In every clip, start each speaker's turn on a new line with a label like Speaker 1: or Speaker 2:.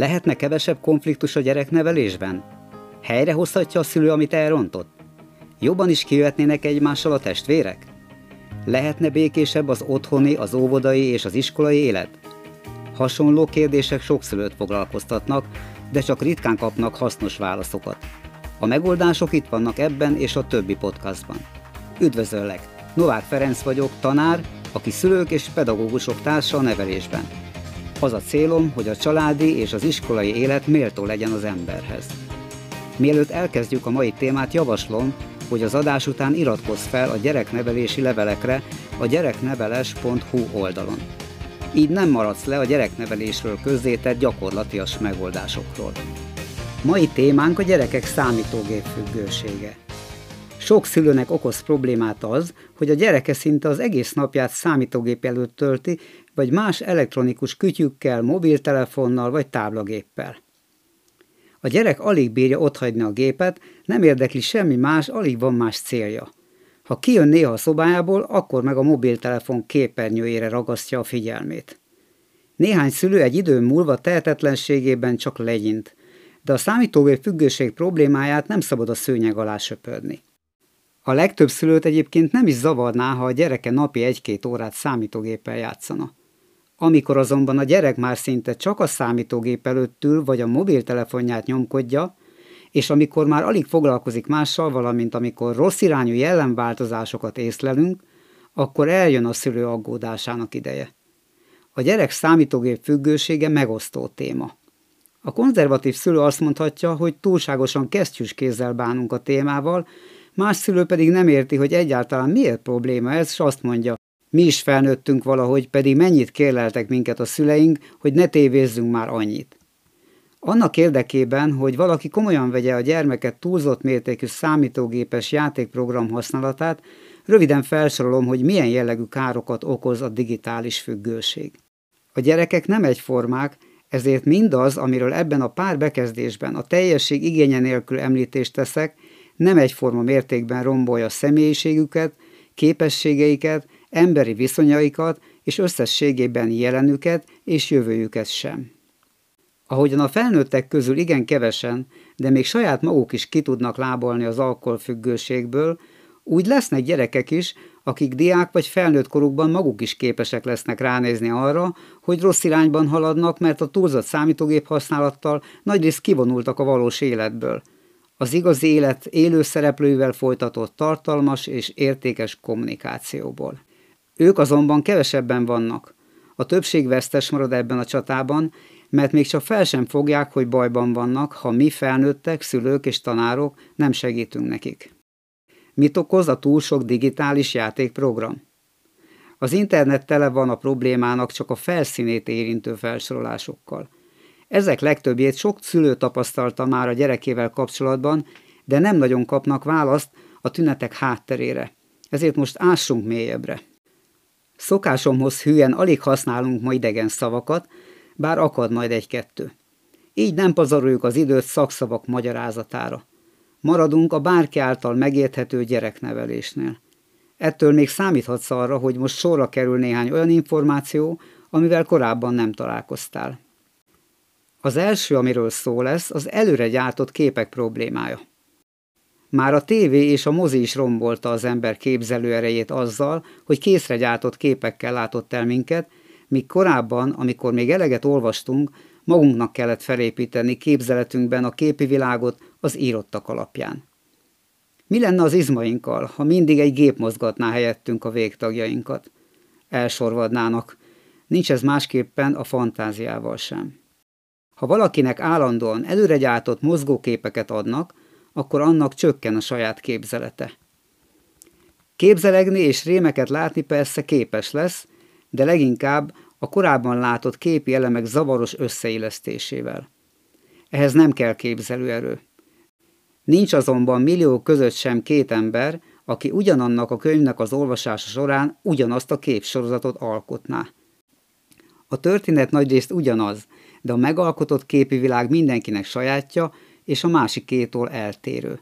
Speaker 1: Lehetne kevesebb konfliktus a gyereknevelésben? Helyrehozhatja a szülő, amit elrontott? Jobban is kijöhetnének egymással a testvérek? Lehetne békésebb az otthoni, az óvodai és az iskolai élet? Hasonló kérdések sok szülőt foglalkoztatnak, de csak ritkán kapnak hasznos válaszokat. A megoldások itt vannak ebben és a többi podcastban. Üdvözöllek! Novák Ferenc vagyok, tanár, aki szülők és pedagógusok társa a nevelésben. Az a célom, hogy a családi és az iskolai élet méltó legyen az emberhez. Mielőtt elkezdjük a mai témát, javaslom, hogy az adás után iratkozz fel a gyereknevelési levelekre a gyerekneveles.hu oldalon. Így nem maradsz le a gyereknevelésről közzétett gyakorlatias megoldásokról. Mai témánk a gyerekek számítógép függősége. Sok szülőnek okoz problémát az, hogy a gyereke szinte az egész napját számítógép előtt tölti, vagy más elektronikus kütyükkel, mobiltelefonnal vagy táblagéppel. A gyerek alig bírja otthagyni a gépet, nem érdekli semmi más, alig van más célja. Ha kijön néha a szobájából, akkor meg a mobiltelefon képernyőjére ragasztja a figyelmét. Néhány szülő egy idő múlva tehetetlenségében csak legyint, de a számítógép függőség problémáját nem szabad a szőnyeg alá söpörni. A legtöbb szülőt egyébként nem is zavarná, ha a gyereke napi egy-két órát számítógéppel játszana. Amikor azonban a gyerek már szinte csak a számítógép előtt ül, vagy a mobiltelefonját nyomkodja, és amikor már alig foglalkozik mással, valamint amikor rossz irányú jellemváltozásokat észlelünk, akkor eljön a szülő aggódásának ideje. A gyerek számítógép függősége megosztó téma. A konzervatív szülő azt mondhatja, hogy túlságosan kesztyűs kézzel bánunk a témával, más szülő pedig nem érti, hogy egyáltalán miért probléma ez, és azt mondja, mi is felnőttünk valahogy, pedig mennyit kérleltek minket a szüleink, hogy ne tévézzünk már annyit. Annak érdekében, hogy valaki komolyan vegye a gyermeket túlzott mértékű számítógépes játékprogram használatát, röviden felsorolom, hogy milyen jellegű károkat okoz a digitális függőség. A gyerekek nem egyformák, ezért mindaz, amiről ebben a pár bekezdésben a teljesség igénye nélkül említést teszek, nem egyforma mértékben rombolja személyiségüket, képességeiket, emberi viszonyaikat és összességében jelenüket és jövőjüket sem. Ahogyan a felnőttek közül igen kevesen, de még saját maguk is ki tudnak lábolni az alkoholfüggőségből, úgy lesznek gyerekek is, akik diák vagy felnőtt korukban maguk is képesek lesznek ránézni arra, hogy rossz irányban haladnak, mert a túlzott számítógép használattal nagyrészt kivonultak a valós életből. Az igazi élet élő szereplőivel folytatott tartalmas és értékes kommunikációból. Ők azonban kevesebben vannak. A többség vesztes marad ebben a csatában, mert még csak fel sem fogják, hogy bajban vannak, ha mi felnőttek, szülők és tanárok nem segítünk nekik. Mit okoz a túl sok digitális játékprogram? Az internet tele van a problémának csak a felszínét érintő felsorolásokkal. Ezek legtöbbjét sok szülő tapasztalta már a gyerekével kapcsolatban, de nem nagyon kapnak választ a tünetek hátterére. Ezért most ássunk mélyebbre. Szokásomhoz hülyen alig használunk ma idegen szavakat, bár akad majd egy-kettő. Így nem pazaroljuk az időt szakszavak magyarázatára. Maradunk a bárki által megérthető gyereknevelésnél. Ettől még számíthatsz arra, hogy most sorra kerül néhány olyan információ, amivel korábban nem találkoztál. Az első, amiről szó lesz, az előre gyártott képek problémája. Már a tévé és a mozi is rombolta az ember képzelőerejét azzal, hogy készre gyártott képekkel látott el minket, míg korábban, amikor még eleget olvastunk, magunknak kellett felépíteni képzeletünkben a képi világot az írottak alapján. Mi lenne az izmainkkal, ha mindig egy gép mozgatná helyettünk a végtagjainkat? Elsorvadnának. Nincs ez másképpen a fantáziával sem. Ha valakinek állandóan előregyártott mozgóképeket adnak, akkor annak csökken a saját képzelete. Képzelegni és rémeket látni persze képes lesz, de leginkább a korábban látott képi elemek zavaros összeillesztésével. Ehhez nem kell képzelőerő. Nincs azonban millió között sem két ember, aki ugyanannak a könyvnek az olvasása során ugyanazt a képsorozatot alkotná. A történet nagyrészt ugyanaz, de a megalkotott képi világ mindenkinek sajátja, és a másik kétól eltérő.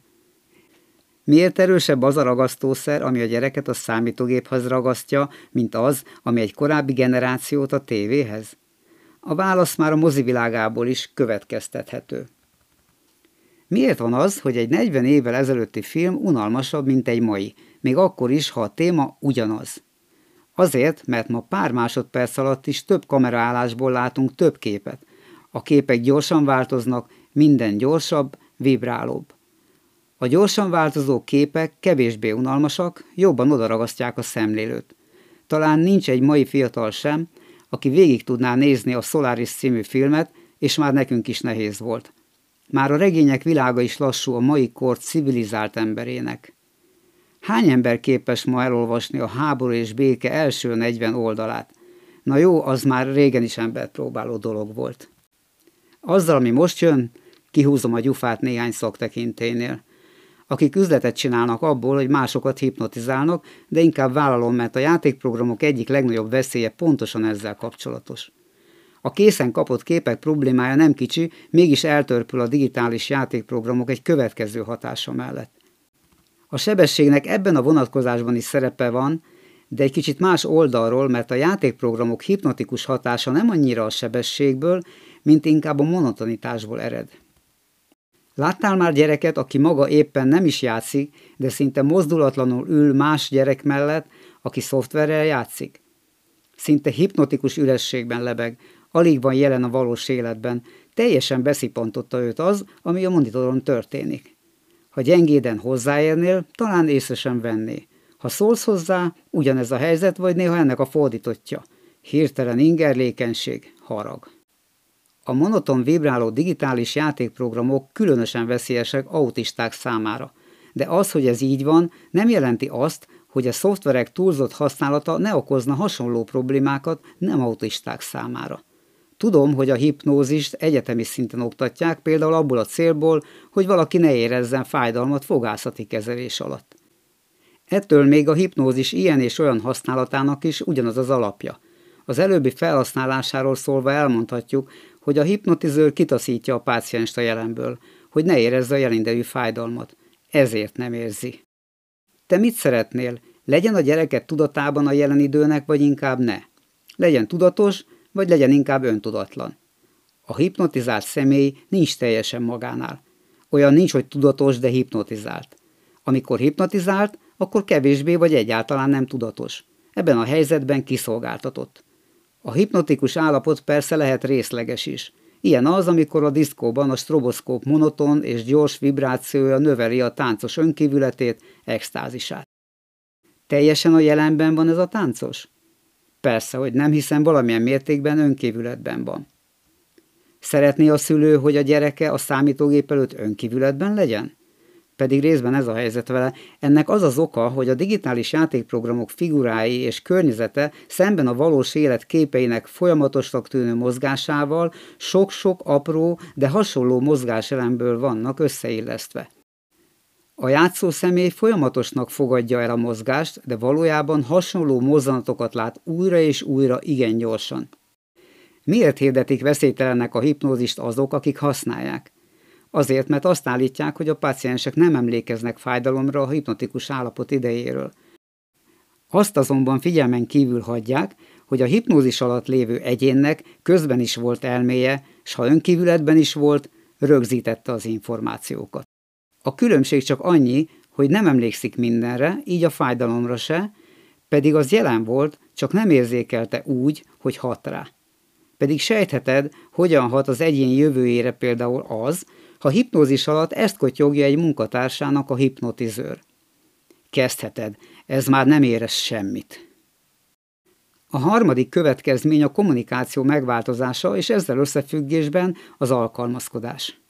Speaker 1: Miért erősebb az a ragasztószer, ami a gyereket a számítógéphez ragasztja, mint az, ami egy korábbi generációt a tévéhez? A válasz már a mozivilágából is következtethető. Miért van az, hogy egy 40 évvel ezelőtti film unalmasabb, mint egy mai, még akkor is, ha a téma ugyanaz? Azért, mert ma pár másodperc alatt is több kameraállásból látunk több képet. A képek gyorsan változnak, minden gyorsabb, vibrálóbb. A gyorsan változó képek kevésbé unalmasak, jobban odaragasztják a szemlélőt. Talán nincs egy mai fiatal sem, aki végig tudná nézni a Solaris című filmet, és már nekünk is nehéz volt. Már a regények világa is lassú a mai kor civilizált emberének. Hány ember képes ma elolvasni a háború és béke első 40 oldalát? Na jó, az már régen is embert próbáló dolog volt. Azzal, ami most jön, kihúzom a gyufát néhány szaktekinténél. Akik üzletet csinálnak abból, hogy másokat hipnotizálnak, de inkább vállalom, mert a játékprogramok egyik legnagyobb veszélye pontosan ezzel kapcsolatos. A készen kapott képek problémája nem kicsi, mégis eltörpül a digitális játékprogramok egy következő hatása mellett. A sebességnek ebben a vonatkozásban is szerepe van, de egy kicsit más oldalról, mert a játékprogramok hipnotikus hatása nem annyira a sebességből, mint inkább a monotonitásból ered. Láttál már gyereket, aki maga éppen nem is játszik, de szinte mozdulatlanul ül más gyerek mellett, aki szoftverrel játszik? Szinte hipnotikus ürességben lebeg, alig van jelen a valós életben, teljesen beszipantotta őt az, ami a monitoron történik. Ha gyengéden hozzáérnél, talán észre sem venné. Ha szólsz hozzá, ugyanez a helyzet, vagy néha ennek a fordítottja. Hirtelen ingerlékenység, harag. A monoton vibráló digitális játékprogramok különösen veszélyesek autisták számára. De az, hogy ez így van, nem jelenti azt, hogy a szoftverek túlzott használata ne okozna hasonló problémákat nem autisták számára. Tudom, hogy a hipnózist egyetemi szinten oktatják, például abból a célból, hogy valaki ne érezzen fájdalmat fogászati kezelés alatt. Ettől még a hipnózis ilyen és olyan használatának is ugyanaz az alapja. Az előbbi felhasználásáról szólva elmondhatjuk, hogy a hipnotizőr kitaszítja a pácienst a jelenből, hogy ne érezze a jelindejű fájdalmat. Ezért nem érzi. Te mit szeretnél? Legyen a gyereket tudatában a jelen időnek, vagy inkább ne? Legyen tudatos, vagy legyen inkább öntudatlan. A hipnotizált személy nincs teljesen magánál. Olyan nincs, hogy tudatos, de hipnotizált. Amikor hipnotizált, akkor kevésbé vagy egyáltalán nem tudatos. Ebben a helyzetben kiszolgáltatott. A hipnotikus állapot persze lehet részleges is. Ilyen az, amikor a diszkóban a stroboszkóp monoton és gyors vibrációja növeli a táncos önkívületét, extázisát. Teljesen a jelenben van ez a táncos? Persze, hogy nem, hiszen valamilyen mértékben önkívületben van. Szeretné a szülő, hogy a gyereke a számítógép előtt önkívületben legyen? Pedig részben ez a helyzet vele. Ennek az az oka, hogy a digitális játékprogramok figurái és környezete szemben a valós élet képeinek folyamatosnak tűnő mozgásával sok-sok apró, de hasonló mozgáselemből vannak összeillesztve. A játszó személy folyamatosnak fogadja el a mozgást, de valójában hasonló mozzanatokat lát újra és újra igen gyorsan. Miért hirdetik veszélytelennek a hipnózist azok, akik használják? Azért, mert azt állítják, hogy a páciensek nem emlékeznek fájdalomra a hipnotikus állapot idejéről. Azt azonban figyelmen kívül hagyják, hogy a hipnózis alatt lévő egyénnek közben is volt elméje, s ha önkívületben is volt, rögzítette az információkat. A különbség csak annyi, hogy nem emlékszik mindenre, így a fájdalomra se, pedig az jelen volt, csak nem érzékelte úgy, hogy hat rá. Pedig sejtheted, hogyan hat az egyén jövőjére például az, ha hipnózis alatt ezt kotyogja egy munkatársának a hipnotizőr. Kezdheted, ez már nem érez semmit. A harmadik következmény a kommunikáció megváltozása, és ezzel összefüggésben az alkalmazkodás.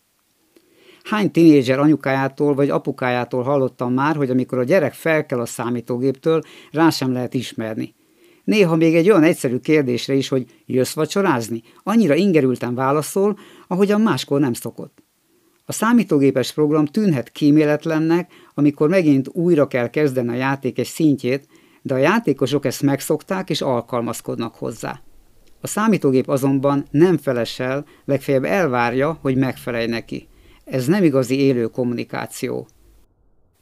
Speaker 1: Hány tinédzser anyukájától vagy apukájától hallottam már, hogy amikor a gyerek felkel a számítógéptől, rá sem lehet ismerni. Néha még egy olyan egyszerű kérdésre is, hogy jössz vacsorázni, annyira ingerülten válaszol, ahogyan máskor nem szokott. A számítógépes program tűnhet kíméletlennek, amikor megint újra kell kezdeni a játék egy szintjét, de a játékosok ezt megszokták és alkalmazkodnak hozzá. A számítógép azonban nem felesel, legfeljebb elvárja, hogy megfelelj neki. Ez nem igazi élő kommunikáció.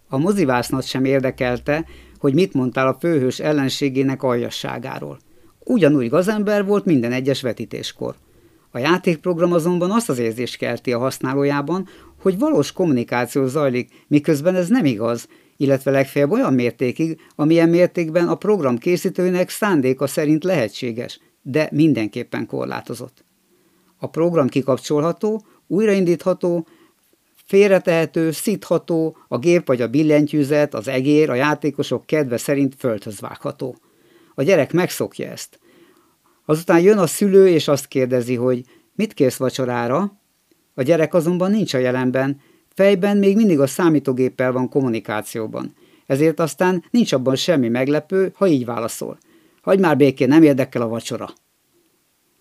Speaker 1: A mozivásznat sem érdekelte, hogy mit mondtál a főhős ellenségének aljasságáról. Ugyanúgy gazember volt minden egyes vetítéskor. A játékprogram azonban azt az érzést kelti a használójában, hogy valós kommunikáció zajlik, miközben ez nem igaz, illetve legfeljebb olyan mértékig, amilyen mértékben a program készítőnek szándéka szerint lehetséges, de mindenképpen korlátozott. A program kikapcsolható, újraindítható, félretehető, szítható, a gép vagy a billentyűzet, az egér a játékosok kedve szerint földhöz vágható. A gyerek megszokja ezt. Azután jön a szülő, és azt kérdezi, hogy mit kérsz vacsorára? A gyerek azonban nincs a jelenben, fejben még mindig a számítógéppel van kommunikációban. Ezért aztán nincs abban semmi meglepő, ha így válaszol. Hagy már békén, nem érdekel a vacsora.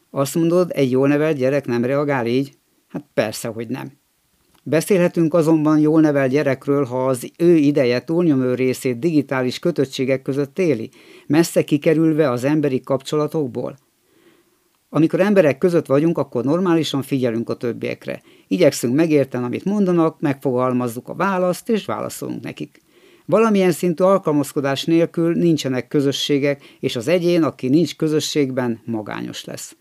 Speaker 1: Azt mondod, egy jól nevelt gyerek nem reagál így? Hát persze, hogy nem. Beszélhetünk azonban jól nevelt gyerekről, ha az ő ideje túlnyomó részét digitális kötöttségek között éli, messze kikerülve az emberi kapcsolatokból. Amikor emberek között vagyunk, akkor normálisan figyelünk a többiekre. Igyekszünk megérteni, amit mondanak, megfogalmazzuk a választ, és válaszolunk nekik. Valamilyen szintű alkalmazkodás nélkül nincsenek közösségek, és az egyén, aki nincs közösségben, magányos lesz.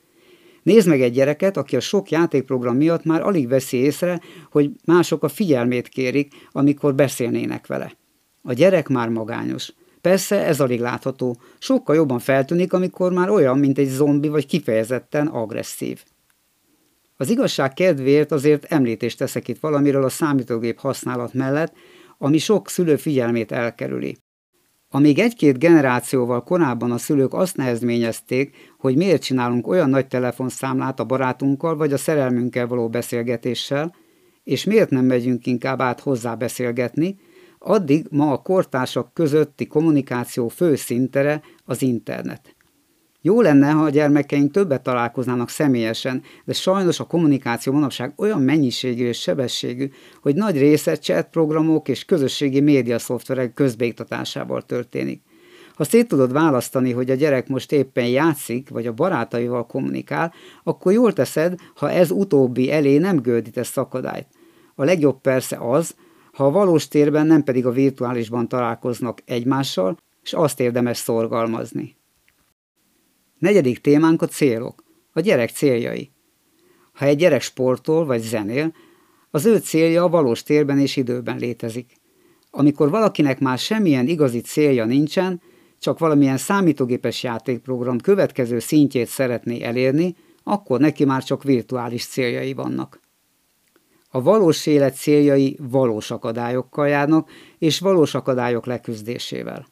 Speaker 1: Nézd meg egy gyereket, aki a sok játékprogram miatt már alig veszi észre, hogy mások a figyelmét kérik, amikor beszélnének vele. A gyerek már magányos. Persze ez alig látható, sokkal jobban feltűnik, amikor már olyan, mint egy zombi vagy kifejezetten agresszív. Az igazság kedvéért azért említést teszek itt valamiről a számítógép használat mellett, ami sok szülő figyelmét elkerüli. Amíg egy-két generációval korábban a szülők azt nehezményezték, hogy miért csinálunk olyan nagy telefonszámlát a barátunkkal vagy a szerelmünkkel való beszélgetéssel, és miért nem megyünk inkább át hozzá beszélgetni, addig ma a kortársak közötti kommunikáció fő szintere az internet. Jó lenne, ha a gyermekeink többet találkoznának személyesen, de sajnos a kommunikáció manapság olyan mennyiségű és sebességű, hogy nagy része chat programok és közösségi médiaszoftverek közbeiktatásával történik. Ha szét tudod választani, hogy a gyerek most éppen játszik, vagy a barátaival kommunikál, akkor jól teszed, ha ez utóbbi elé nem gördítesz szakadályt. A legjobb persze az, ha a valós térben nem pedig a virtuálisban találkoznak egymással, és azt érdemes szorgalmazni. Negyedik témánk a célok, a gyerek céljai. Ha egy gyerek sportol vagy zenél, az ő célja a valós térben és időben létezik. Amikor valakinek már semmilyen igazi célja nincsen, csak valamilyen számítógépes játékprogram következő szintjét szeretné elérni, akkor neki már csak virtuális céljai vannak. A valós élet céljai valós akadályokkal járnak, és valós akadályok leküzdésével.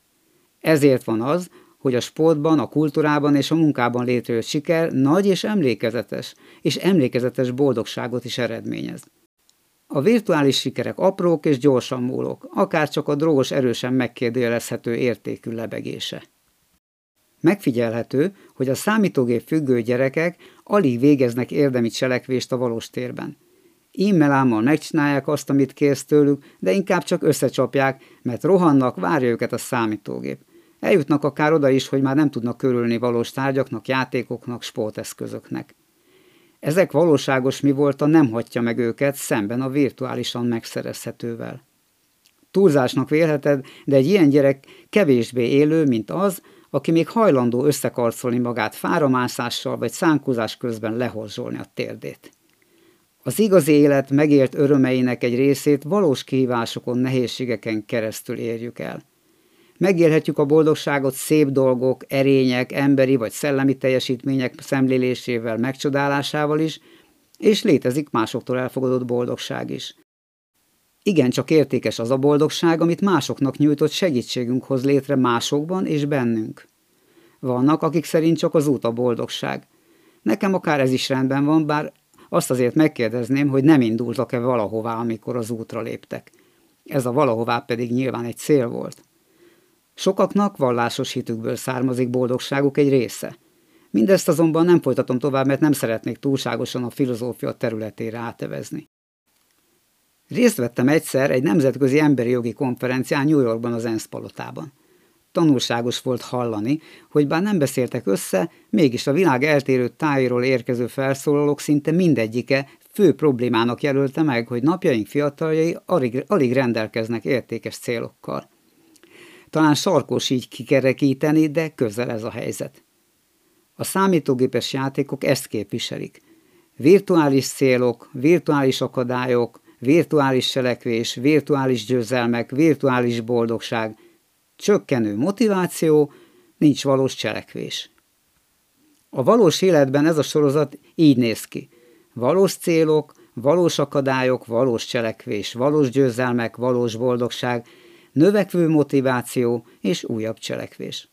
Speaker 1: Ezért van az, hogy a sportban, a kultúrában és a munkában létrejött siker nagy és emlékezetes, és emlékezetes boldogságot is eredményez. A virtuális sikerek aprók és gyorsan múlók, akár csak a drogos erősen megkérdőjelezhető értékű lebegése. Megfigyelhető, hogy a számítógép függő gyerekek alig végeznek érdemi cselekvést a valós térben. Immelámmal megcsinálják azt, amit kérsz tőlük, de inkább csak összecsapják, mert rohannak, várja őket a számítógép. Eljutnak akár oda is, hogy már nem tudnak körülni valós tárgyaknak, játékoknak, sporteszközöknek. Ezek valóságos mi volt a nem hagyja meg őket szemben a virtuálisan megszerezhetővel. Túlzásnak vélheted, de egy ilyen gyerek kevésbé élő, mint az, aki még hajlandó összekarcolni magát fáramászással vagy szánkózás közben lehorzsolni a térdét. Az igazi élet megélt örömeinek egy részét valós kihívásokon, nehézségeken keresztül érjük el – Megélhetjük a boldogságot szép dolgok, erények, emberi vagy szellemi teljesítmények szemlélésével, megcsodálásával is, és létezik másoktól elfogadott boldogság is. Igen, csak értékes az a boldogság, amit másoknak nyújtott segítségünk hoz létre másokban és bennünk. Vannak, akik szerint csak az út a boldogság. Nekem akár ez is rendben van, bár azt azért megkérdezném, hogy nem indultak-e valahová, amikor az útra léptek. Ez a valahová pedig nyilván egy cél volt. Sokaknak vallásos hitükből származik boldogságuk egy része. Mindezt azonban nem folytatom tovább, mert nem szeretnék túlságosan a filozófia területére átevezni. Részt vettem egyszer egy nemzetközi emberi jogi konferencián New Yorkban az ENSZ palotában. Tanulságos volt hallani, hogy bár nem beszéltek össze, mégis a világ eltérő tájéról érkező felszólalók szinte mindegyike fő problémának jelölte meg, hogy napjaink fiataljai alig, alig rendelkeznek értékes célokkal. Talán sarkos így kikerekíteni, de közel ez a helyzet. A számítógépes játékok ezt képviselik. virtuális célok, virtuális akadályok, virtuális selekvés, virtuális győzelmek, virtuális boldogság, csökkenő motiváció, nincs valós cselekvés. A valós életben ez a sorozat így néz ki. Valós célok, valós akadályok, valós cselekvés, valós győzelmek, valós boldogság, növekvő motiváció és újabb cselekvés.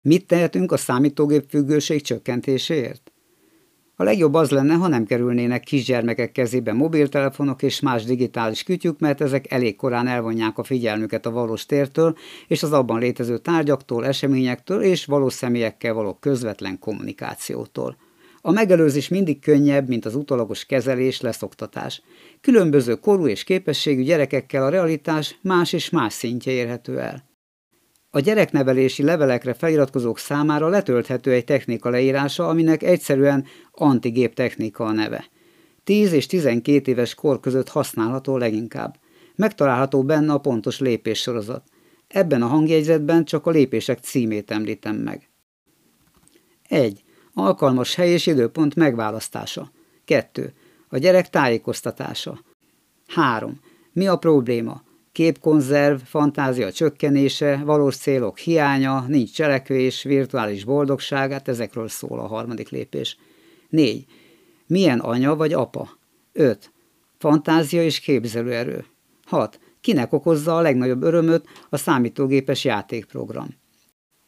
Speaker 1: Mit tehetünk a számítógép függőség csökkentéséért? A legjobb az lenne, ha nem kerülnének kisgyermekek kezébe mobiltelefonok és más digitális kütyük, mert ezek elég korán elvonják a figyelmüket a valós tértől és az abban létező tárgyaktól, eseményektől és valós személyekkel való közvetlen kommunikációtól. A megelőzés mindig könnyebb, mint az utolagos kezelés, leszoktatás. Különböző korú és képességű gyerekekkel a realitás más és más szintje érhető el. A gyereknevelési levelekre feliratkozók számára letölthető egy technika leírása, aminek egyszerűen antigép technika a neve. 10 és 12 éves kor között használható leginkább. Megtalálható benne a pontos lépéssorozat. Ebben a hangjegyzetben csak a lépések címét említem meg. 1. Alkalmas hely és időpont megválasztása. 2. A gyerek tájékoztatása. 3. Mi a probléma? képkonzerv, fantázia csökkenése, valós célok hiánya, nincs cselekvés, virtuális boldogság, hát ezekről szól a harmadik lépés. 4. Milyen anya vagy apa? 5. Fantázia és képzelőerő. 6. Kinek okozza a legnagyobb örömöt a számítógépes játékprogram?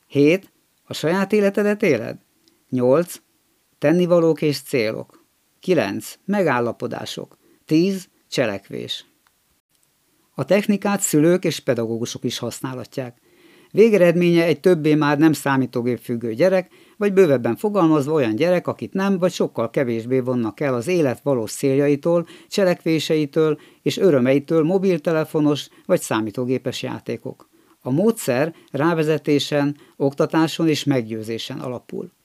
Speaker 1: 7. A saját életedet éled? 8. Tennivalók és célok. 9. Megállapodások. 10. Cselekvés. A technikát szülők és pedagógusok is használhatják. Végeredménye egy többé már nem számítógép függő gyerek, vagy bővebben fogalmazva olyan gyerek, akit nem, vagy sokkal kevésbé vonnak el az élet valós céljaitól, cselekvéseitől és örömeitől mobiltelefonos vagy számítógépes játékok. A módszer rávezetésen, oktatáson és meggyőzésen alapul.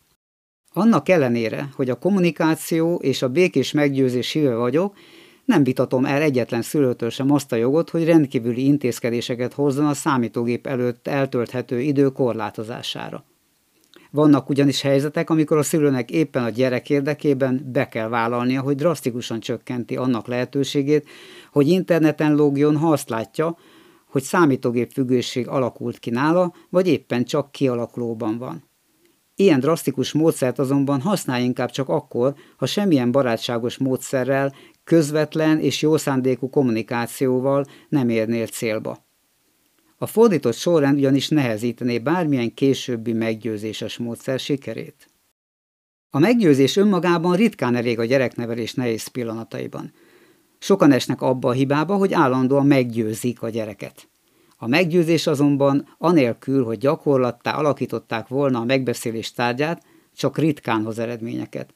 Speaker 1: Annak ellenére, hogy a kommunikáció és a békés meggyőzés híve vagyok, nem vitatom el egyetlen szülőtől sem azt a jogot, hogy rendkívüli intézkedéseket hozzon a számítógép előtt eltölthető idő korlátozására. Vannak ugyanis helyzetek, amikor a szülőnek éppen a gyerek érdekében be kell vállalnia, hogy drasztikusan csökkenti annak lehetőségét, hogy interneten lógjon, ha azt látja, hogy számítógép függőség alakult ki nála, vagy éppen csak kialakulóban van. Ilyen drasztikus módszert azonban használj inkább csak akkor, ha semmilyen barátságos módszerrel, közvetlen és jó szándékú kommunikációval nem érnél célba. A fordított sorrend ugyanis nehezítené bármilyen későbbi meggyőzéses módszer sikerét. A meggyőzés önmagában ritkán elég a gyereknevelés nehéz pillanataiban. Sokan esnek abba a hibába, hogy állandóan meggyőzik a gyereket. A meggyőzés azonban, anélkül, hogy gyakorlattá alakították volna a megbeszélés tárgyát, csak ritkán hoz eredményeket.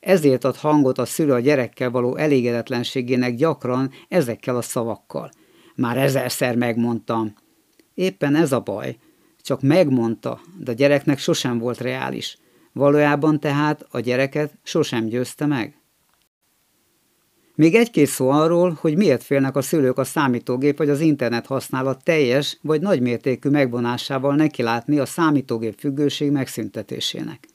Speaker 1: Ezért ad hangot a szülő a gyerekkel való elégedetlenségének gyakran ezekkel a szavakkal. Már ezerszer megmondtam. Éppen ez a baj. Csak megmondta, de a gyereknek sosem volt reális. Valójában tehát a gyereket sosem győzte meg. Még egy-két szó arról, hogy miért félnek a szülők a számítógép vagy az internet használat teljes vagy nagymértékű megvonásával nekilátni a számítógép függőség megszüntetésének.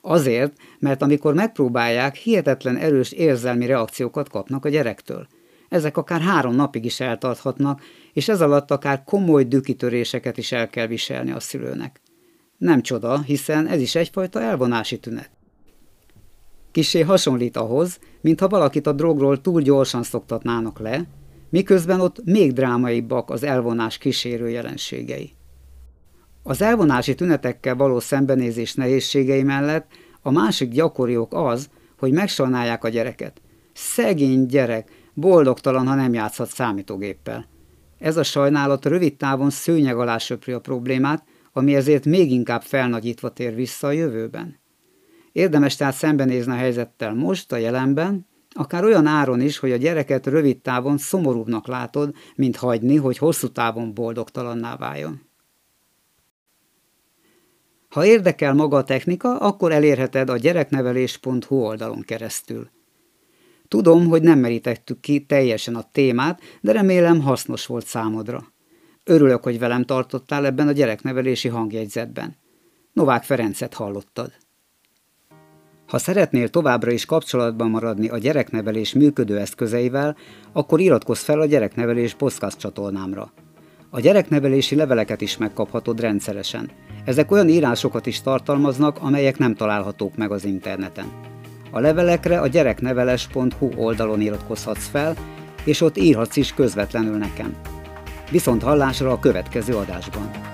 Speaker 1: Azért, mert amikor megpróbálják, hihetetlen erős érzelmi reakciókat kapnak a gyerektől. Ezek akár három napig is eltarthatnak, és ez alatt akár komoly dükitöréseket is el kell viselni a szülőnek. Nem csoda, hiszen ez is egyfajta elvonási tünet. Kisé hasonlít ahhoz, mintha valakit a drogról túl gyorsan szoktatnának le, miközben ott még drámaibbak az elvonás kísérő jelenségei. Az elvonási tünetekkel való szembenézés nehézségei mellett a másik gyakori ok az, hogy megsajnálják a gyereket. Szegény gyerek, boldogtalan, ha nem játszhat számítógéppel. Ez a sajnálat rövid távon szőnyeg alá söpri a problémát, ami ezért még inkább felnagyítva tér vissza a jövőben. Érdemes tehát szembenézni a helyzettel most, a jelenben, akár olyan áron is, hogy a gyereket rövid távon szomorúbbnak látod, mint hagyni, hogy hosszú távon boldogtalanná váljon. Ha érdekel maga a technika, akkor elérheted a gyereknevelés.hu oldalon keresztül. Tudom, hogy nem merítettük ki teljesen a témát, de remélem hasznos volt számodra. Örülök, hogy velem tartottál ebben a gyereknevelési hangjegyzetben. Novák Ferencet hallottad. Ha szeretnél továbbra is kapcsolatban maradni a gyereknevelés működő eszközeivel, akkor iratkozz fel a Gyereknevelés podcast csatornámra. A gyereknevelési leveleket is megkaphatod rendszeresen. Ezek olyan írásokat is tartalmaznak, amelyek nem találhatók meg az interneten. A levelekre a gyerekneveles.hu oldalon iratkozhatsz fel, és ott írhatsz is közvetlenül nekem. Viszont hallásra a következő adásban.